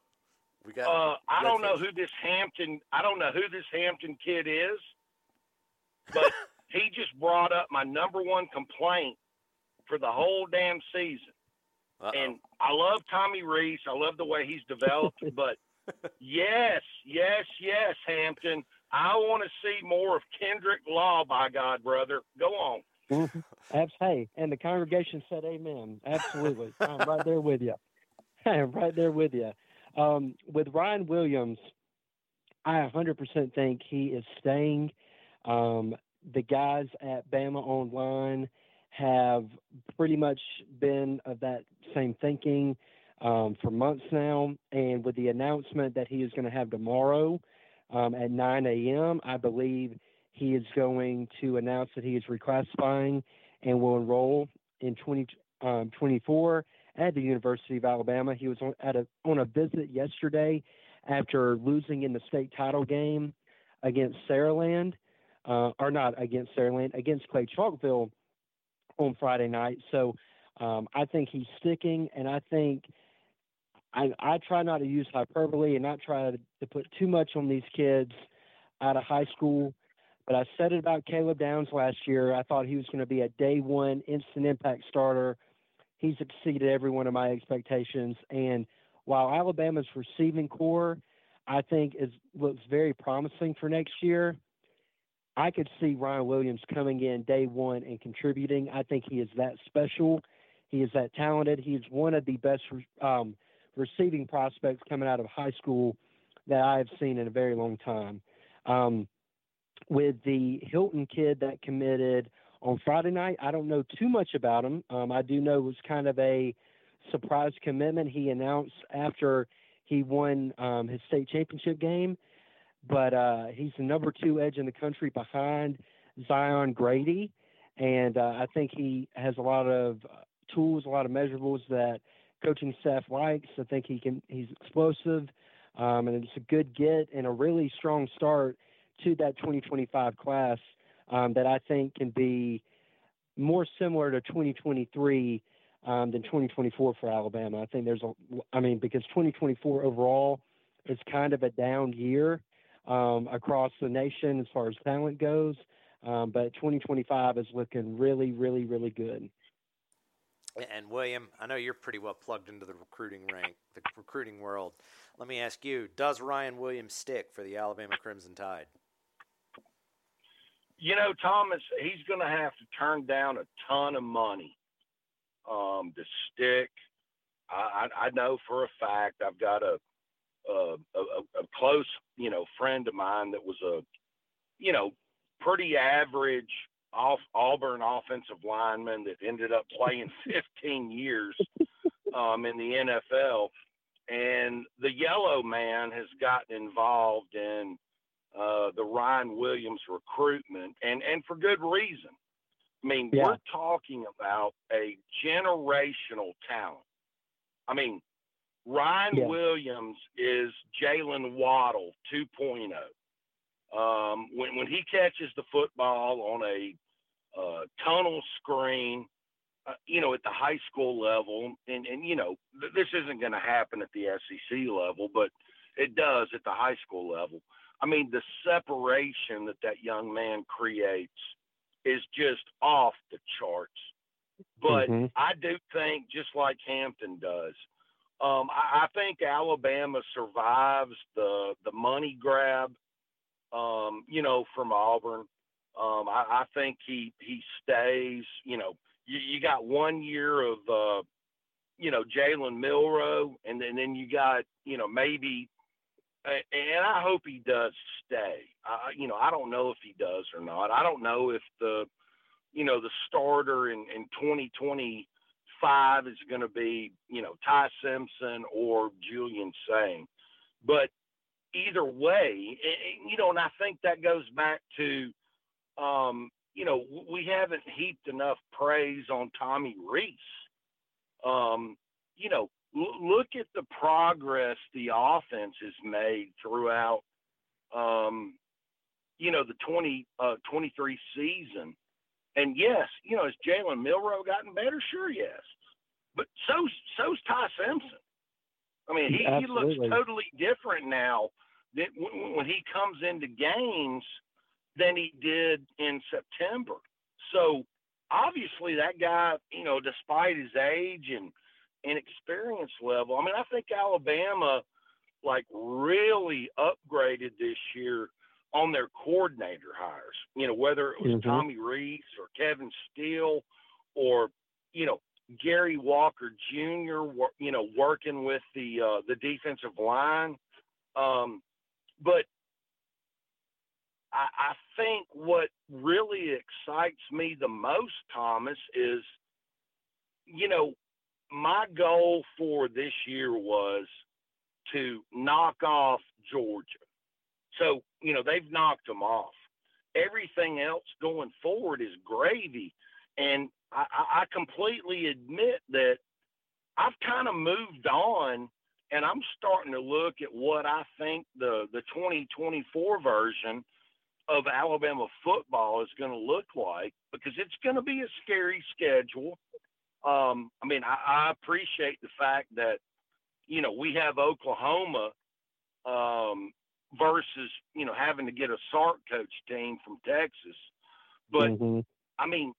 we got. Uh, I don't know who this Hampton. I don't know who this Hampton kid is, but he just brought up my number one complaint for the whole damn season. Uh-oh. And I love Tommy Rees. I love the way he's developed. but yes, yes, yes, Hampton. I want to see more of Kendrick Law, by God, brother. Go on. Mm-hmm. hey, and the congregation said amen. Absolutely. I'm right there with you. I'm right there with you. Um, with Ryan Williams, I 100% think he is staying. Um, the guys at Bama Online have pretty much been of that same thinking um, for months now. And with the announcement that he is going to have tomorrow um, at 9 a.m., I believe he is going to announce that he is reclassifying and will enroll in 2024 um, at the University of Alabama. He was on, at a, on a visit yesterday after losing in the state title game against Saraland uh, or not against Saraland, against Clay Chalkville on Friday night. So um, I think he's sticking, and I think I, I try not to use hyperbole and not try to, to put too much on these kids out of high school. But I said it about Caleb Downs last year. I thought he was going to be a day one instant impact starter. He's exceeded every one of my expectations. And while Alabama's receiving core, I think is looks very promising for next year. I could see Ryan Williams coming in day one and contributing. I think he is that special. He is that talented. He's one of the best um, receiving prospects coming out of high school that I have seen in a very long time. Um, with the Hilton kid that committed on Friday night, I don't know too much about him. Um, I do know it was kind of a surprise commitment he announced after he won um, his state championship game but uh, he's the number two edge in the country behind Zion Grady, and uh, I think he has a lot of tools, a lot of measurables that coaching staff likes. I think he can. He's explosive, um, and it's a good get and a really strong start to that 2025 class um, that I think can be more similar to 2023 um, than 2024 for Alabama. I think there's a, I mean, because 2024 overall is kind of a down year um, across the nation as far as talent goes. Um, but 2025 is looking really, really, really good. And William, I know you're pretty well plugged into the recruiting rank, the recruiting world. Let me ask you: Does Ryan Williams stick for the Alabama Crimson Tide? You know, Thomas, he's going to have to turn down a ton of money um, to stick. I, I, I know for a fact I've got a, a, a, a close, you know, friend of mine that was a, you know, pretty average off Auburn offensive lineman that ended up playing 15 years um, in the NFL. And the yellow man has gotten involved in uh, the Ryan Williams recruitment, and, and for good reason. I mean, yeah. we're talking about a generational talent. I mean, Ryan yeah. Williams is Jaylen Waddle 2.0. Um, when when he catches the football on a uh, tunnel screen, uh, you know, at the high school level, and and you know, th- this isn't going to happen at the SEC level, but it does at the high school level. I mean, the separation that that young man creates is just off the charts. But mm-hmm. I do think, just like Hampton does, um, I, I, think Alabama survives the the money grab, um, you know, from Auburn. Um, I, I, think he he stays. You know, you, you got one year of uh, you know Jalen Milroe, and, and then you got you know maybe and I hope he does stay. I, you know, I don't know if he does or not. I don't know if the, you know, the starter in, in 2025 is going to be, you know, Ty Simpson or Julian Sayin. But either way, you know, and I think that goes back to, um, you know, we haven't heaped enough praise on Tommy Rees. Um, you know, look at the progress the offense has made throughout, um, you know, the 20, uh, 23 season. And yes, you know, has Jalen Milroe gotten better? Sure, yes. But so so's Ty Simpson. I mean, he, he looks totally different now that when, when he comes into games than he did in September. So obviously, that guy, you know, despite his age and and experience level. I mean, I think Alabama like really upgraded this year on their coordinator hires. You know, whether it was mm-hmm. Tommy Rees or Kevin Steele or you know Gary Walker Jr. You know, working with the uh, the defensive line. Um, but I, I think what really excites me the most, Thomas, is you know my goal for this year was to knock off Georgia. So, you know, they've knocked them off. Everything else going forward is gravy. And I, I completely admit that I've kind of moved on and I'm starting to look at what I think the, the 2024 version of Alabama football is going to look like because it's going to be a scary schedule um, I mean, I, I, appreciate the fact that, you know, we have Oklahoma um, versus, you know, having to get a Sark coach team from Texas. But mm-hmm. I mean,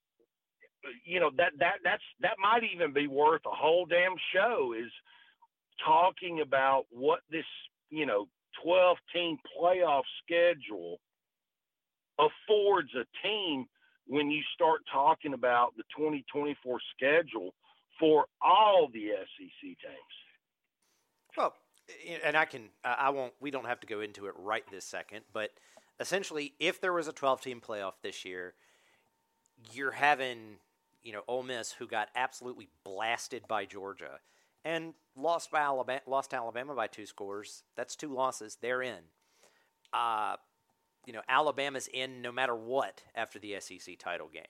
you know, that, that, that's, that might even be worth a whole damn show is talking about what this, you know, 12 team playoff schedule affords a team when you start talking about the 2024 schedule for all the SEC teams. Well, and I can, I won't, we don't have to go into it right this second, but essentially, if there was a 12 team playoff this year, you're having, you know, Ole Miss, who got absolutely blasted by Georgia and lost by Alabama, lost to Alabama by two scores. That's two losses. They're in. Uh, you know, Alabama's in no matter what after the SEC title game.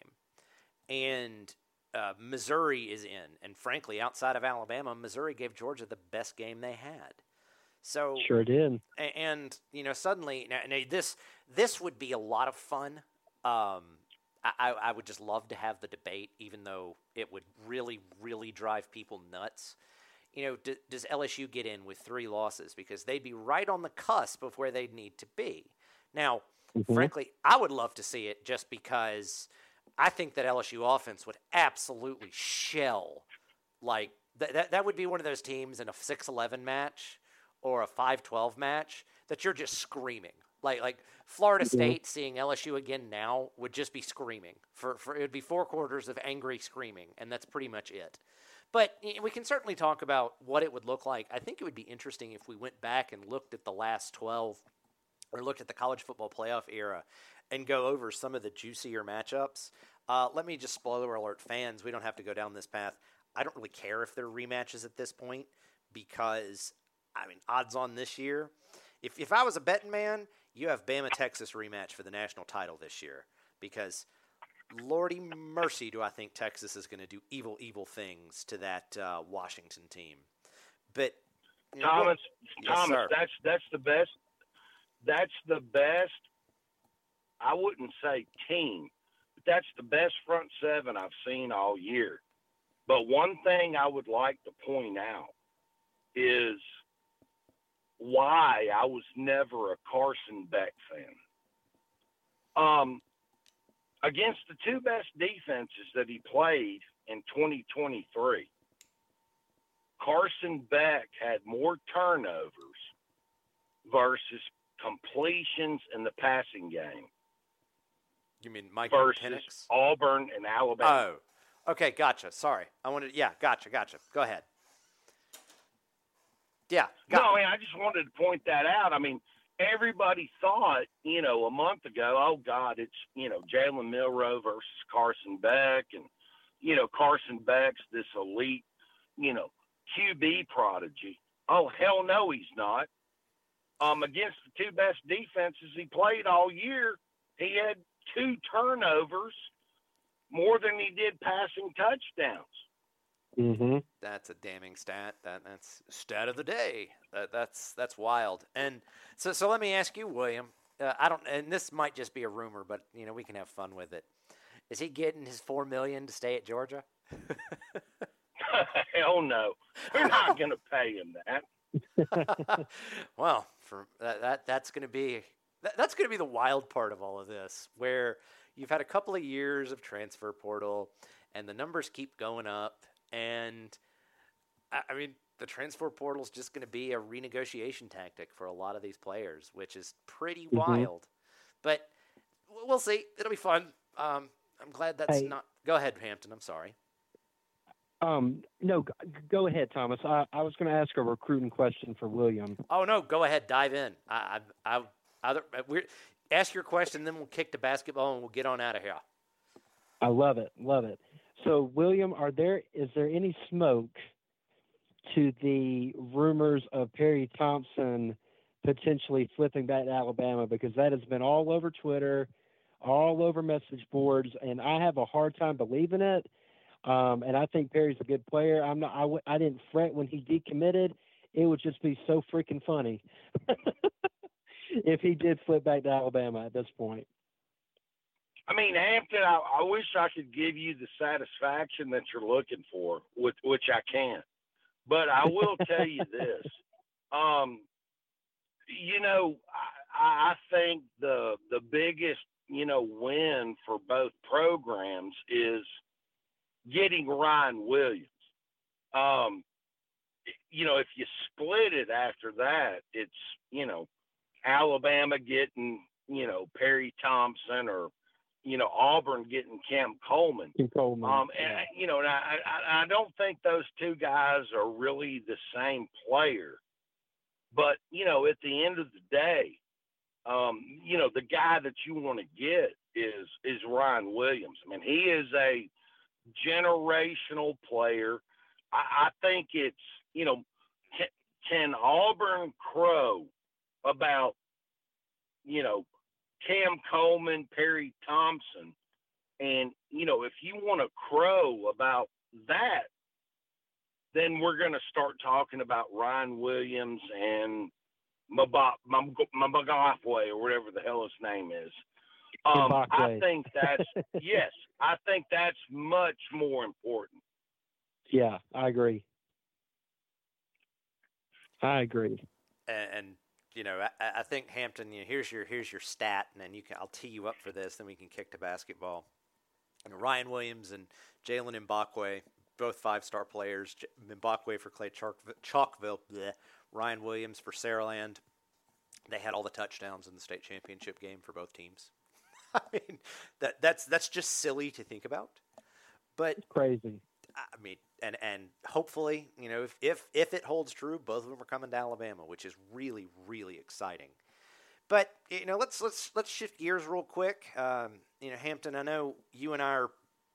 And uh, Missouri is in. And frankly, outside of Alabama, Missouri gave Georgia the best game they had. So sure did. And, you know, suddenly now, now, this this would be a lot of fun. Um, I, I would just love to have the debate, even though it would really, really drive people nuts. You know, d- does LSU get in with three losses because they'd be right on the cusp of where they'd need to be? Now, mm-hmm. frankly, I would love to see it just because I think that LSU offense would absolutely shell. Like th- that, that would be one of those teams in a 6-11 match or a 5-12 match that you're just screaming. Like like Florida Mm-hmm. State seeing LSU again now would just be screaming. For for it would be four quarters of angry screaming, and that's pretty much it. But we can certainly talk about what it would look like. I think it would be interesting if we went back and looked at the last 12 or looked at the college football playoff era and go over some of the juicier matchups. Uh, let me just spoiler alert fans, we don't have to go down this path. I don't really care if they're rematches at this point because, I mean, odds on this year. If, if I was a betting man, you have Bama Texas rematch for the national title this year because Lordy mercy, do I think Texas is going to do evil, evil things to that uh, Washington team. But you know, Thomas, Yes, Thomas, sir. that's that's the best. That's the best. I wouldn't say team, but that's the best front seven I've seen all year. But one thing I would like to point out is why I was never a Carson Beck fan. Um, against the two best defenses that he played in 2023, Carson Beck had more turnovers versus completions in the passing game you mean Michael versus Penix? Auburn and Alabama. Oh, okay, gotcha. Sorry, I wanted. Yeah, gotcha, gotcha. Go ahead. Yeah, No, I mean, I just wanted to point that out. I mean, everybody thought, you know, a month ago, oh God, it's you know Jalen Milroe versus Carson Beck, and you know Carson Beck's this elite, you know, QB prodigy. Oh hell no, he's not. Um, against the two best defenses he played all year, he had two turnovers more than he did passing touchdowns. Mm-hmm. that's a damning stat. That that's stat of the day. That that's that's wild. And so so let me ask you, William. Uh, I don't, and this might just be a rumor, but you know we can have fun with it. Is he getting his four million to stay at Georgia? hell no, they're not going to pay him that. well, for that, that that's going to be that, that's going to be the wild part of all of this, where you've had a couple of years of transfer portal, and the numbers keep going up, and I, I mean the transfer portal is just going to be a renegotiation tactic for a lot of these players, which is pretty wild. But we'll see. It'll be fun. Um, I'm glad that's Hey. not. Go ahead, Hampton. I'm sorry. Um, no, go ahead, Thomas. I, I was going to ask a recruiting question for William. Oh no, go ahead, dive in. I, I, I either we're ask your question, then we'll kick the basketball and we'll get on out of here. I love it, love it. So, William, are there is there any smoke to the rumors of Perry Thompson potentially flipping back to Alabama? Because that has been all over Twitter, all over message boards, and I have a hard time believing it. Um, and I think Perry's a good player. I'm not. I, w- I didn't fret when he decommitted. It would just be so freaking funny if he did flip back to Alabama at this point. I mean, Hampton, I, I wish I could give you the satisfaction that you're looking for, which, which I can't. But I will tell you this. Um, you know, I, I think the the biggest you know win for both programs is getting Ryan Williams. Um, you know, if you split it after that, it's you know Alabama getting you know Perry Thompson or you know Auburn getting Cam Coleman. Kim Coleman. Um, yeah. and, you know, and I, I, I don't think those two guys are really the same player. But you know, at the end of the day, um, you know, the guy that you want to get is is Ryan Williams. I mean, he is a generational player. I, I think it's you know, can, can Auburn crow about you know Cam Coleman, Perry Thompson, and you know, if you want to crow about that, then we're going to start talking about Ryan Williams and Mabagafwe or whatever the hell his name is. Um, I think that's yes, I think that's much more important. Yeah, I agree. I agree. And, and you know, I, I think Hampton. You know, here's your here's your stat, and then you can I'll tee you up for this. Then we can kick to basketball. Ryan Williams and Jaylen Mbakwe, both five-star players. J- Mbakwe for Clay Chalk- Chalkville, bleh. Ryan Williams for Saraland. They had all the touchdowns in the state championship game for both teams. I mean, that that's that's just silly to think about. But Crazy. I mean, and and hopefully, you know, if if if it holds true, both of them are coming to Alabama, which is really really exciting. But you know, let's let's let's shift gears real quick. Um, you know, Hampton, I know you and I are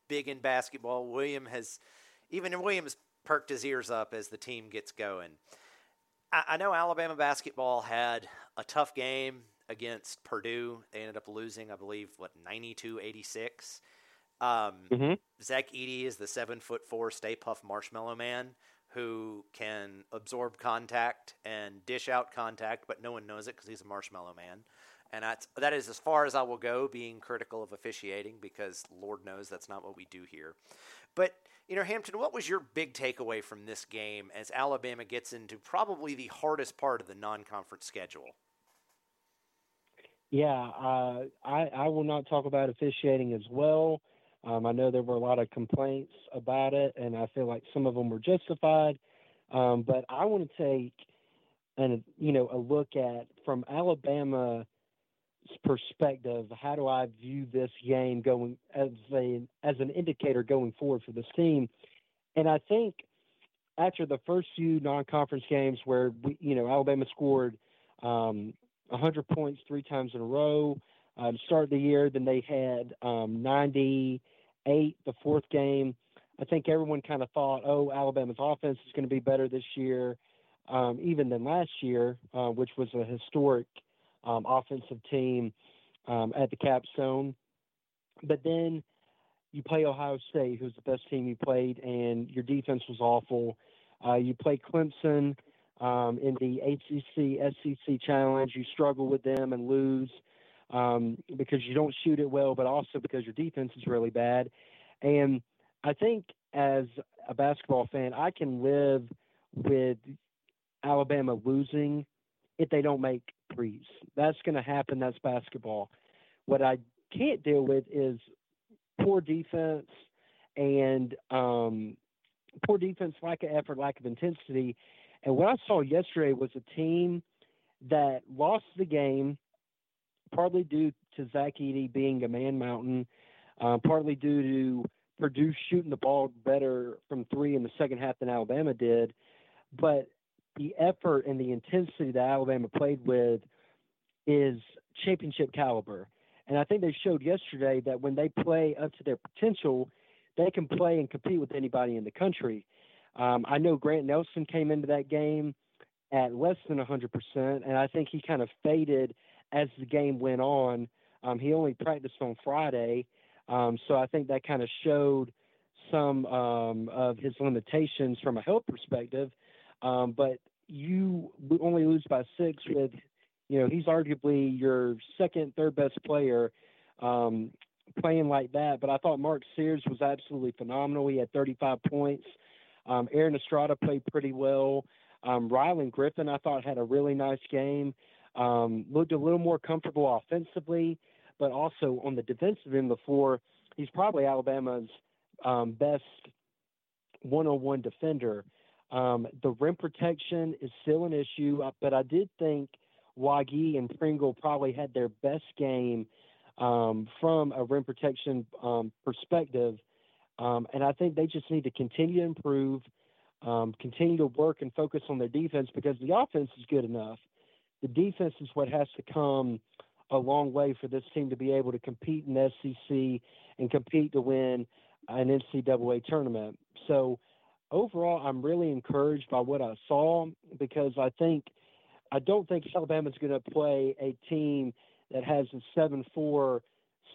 big in basketball. William has even William has perked his ears up as the team gets going. I, I know Alabama basketball had a tough game against Purdue. They ended up losing, I believe, what 92-86. Um, hmm Zach Edey is the seven foot four Stay Puft Marshmallow Man who can absorb contact and dish out contact, but no one knows it because he's a Marshmallow Man. And that's, that is as far as I will go being critical of officiating because Lord knows that's not what we do here. But, you know, Hampton, what was your big takeaway from this game as Alabama gets into probably the hardest part of the non conference schedule? Yeah, uh, I, I will not talk about officiating as well. Um, I know there were a lot of complaints about it, and I feel like some of them were justified. Um, but I want to take and you know a look at from Alabama's perspective. How do I view this game going as a as an indicator going forward for this team? And I think after the first few non-conference games where we, you know Alabama scored um, 100 points three times in a row uh, to start the year. Then they had um, 98 the fourth game. I think everyone kind of thought, oh, Alabama's offense is going to be better this year, um, even than last year, uh, which was a historic um, offensive team um, at the capstone. But then you play Ohio State, who's the best team you played, and your defense was awful. Uh, you play Clemson um, in the ACC SEC challenge. You struggle with them and lose um, because you don't shoot it well, but also because your defense is really bad. And I think as a basketball fan, I can live with Alabama losing if they don't make threes. That's going to happen. That's basketball. What I can't deal with is poor defense and um, poor defense, lack of effort, lack of intensity. And what I saw yesterday was a team that lost the game partly due to Zach Edey being a man mountain, uh, partly due to Purdue shooting the ball better from three in the second half than Alabama did. But the effort and the intensity that Alabama played with is championship caliber. And I think they showed yesterday that when they play up to their potential, they can play and compete with anybody in the country. Um, I know Grant Nelson came into that game at less than 100%, and I think he kind of faded as the game went on. Um, he only practiced on Friday, um, so I think that kind of showed some um, of his limitations from a health perspective. Um, but you only lose by six with, you know, he's arguably your second, third best player um, playing like that. But I thought Mark Sears was absolutely phenomenal. He had 35 points. Um, Aaron Estrada played pretty well. Um, Rylan Griffin, I thought, had a really nice game. Um, looked a little more comfortable offensively, but also on the defensive end before, he's probably Alabama's um, best one-on-one defender. Um, the rim protection is still an issue, uh, but I did think Wague and Pringle probably had their best game um, from a rim protection um, perspective. Um, and I think they just need to continue to improve, um, continue to work and focus on their defense because the offense is good enough. The defense is what has to come a long way for this team to be able to compete in SEC and compete to win an NCAA tournament. So overall, I'm really encouraged by what I saw because I think I don't think Alabama's going to play a team that has a seven-four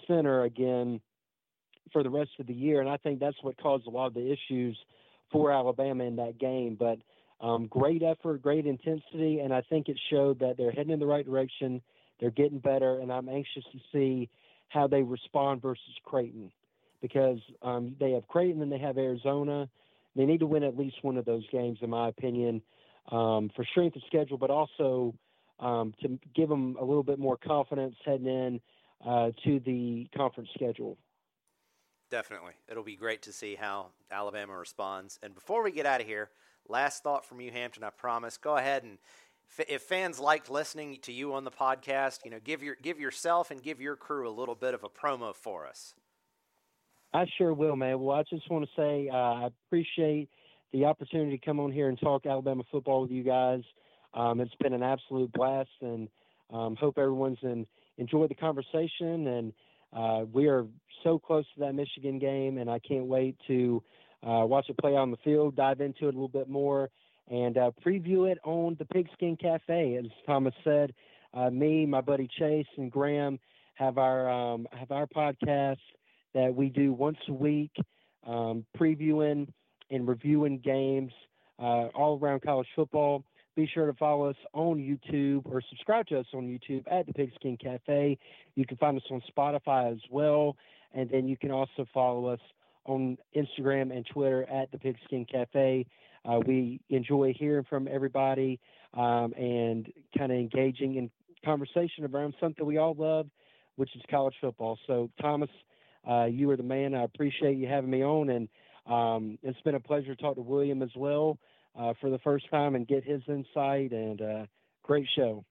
center again for the rest of the year, and I think that's what caused a lot of the issues for Alabama in that game. But um, great effort, great intensity, and I think it showed that they're heading in the right direction. They're getting better, and I'm anxious to see how they respond versus Creighton because um, they have Creighton and they have Arizona. They need to win at least one of those games, in my opinion, um, for strength of schedule, but also um, to give them a little bit more confidence heading in uh, to the conference schedule. definitely. It'll be great to see how Alabama responds. And before we get out of here, last thought from you, Hampton. I promise. Go ahead and if fans liked listening to you on the podcast, you know, give your give yourself and give your crew a little bit of a promo for us. I sure will, man. Well, I just want to say uh, I appreciate the opportunity to come on here and talk Alabama football with you guys. Um, it's been an absolute blast, and um, hope everyone's in, enjoyed the conversation. And uh, we are so close to that Michigan game, and I can't wait to uh, watch it play on the field, dive into it a little bit more, and uh, preview it on the Pigskin Cafe. As Thomas said, uh, me, my buddy Chase, and Graham have our um, have our podcast that we do once a week, um, previewing and reviewing games uh, all around college football. Be sure to follow us on YouTube or subscribe to us on YouTube at the Pigskin Cafe. You can find us on Spotify as well. And then you can also follow us on Instagram and Twitter at the Pigskin Cafe. Uh, we enjoy hearing from everybody um, and kind of engaging in conversation around something we all love, which is college football. So, Thomas, uh, you are the man. I appreciate you having me on, and um, it's been a pleasure to talk to William as well uh, for the first time and get his insight. And uh, great show.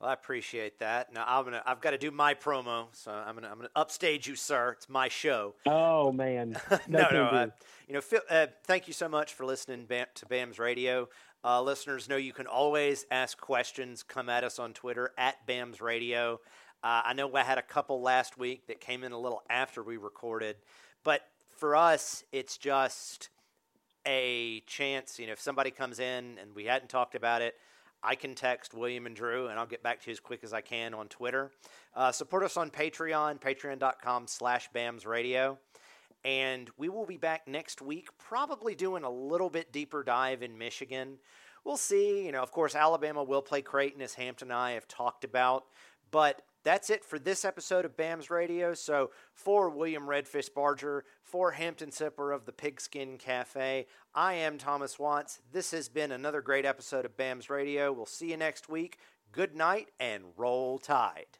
Well, I appreciate that. Now I'm gonna I've got to do my promo, so I'm gonna I'm gonna upstage you, sir. It's my show. Oh man, no, no. Uh, you know, Phil, uh, thank you so much for listening to BAMS Radio. Uh, listeners know you can always ask questions. Come at us on Twitter at BAMS Radio. Uh, I know I had a couple last week that came in a little after we recorded, but for us, it's just a chance. You know, if somebody comes in and we hadn't talked about it I can text William and Drew, and I'll get back to you as quick as I can on Twitter. Uh, support us on Patreon, patreon.com slash BAMS Radio. And we will be back next week, probably doing a little bit deeper dive in Michigan. We'll see. You know, of course, Alabama will play Creighton, as Hampton and I have talked about. But that's it for this episode of BAMS Radio. So, for William Redfish Barger, for Hampton Sipper of the Pigskin Cafe, I am Thomas Watts. This has been another great episode of BAMS Radio. We'll see you next week. Good night and roll tide.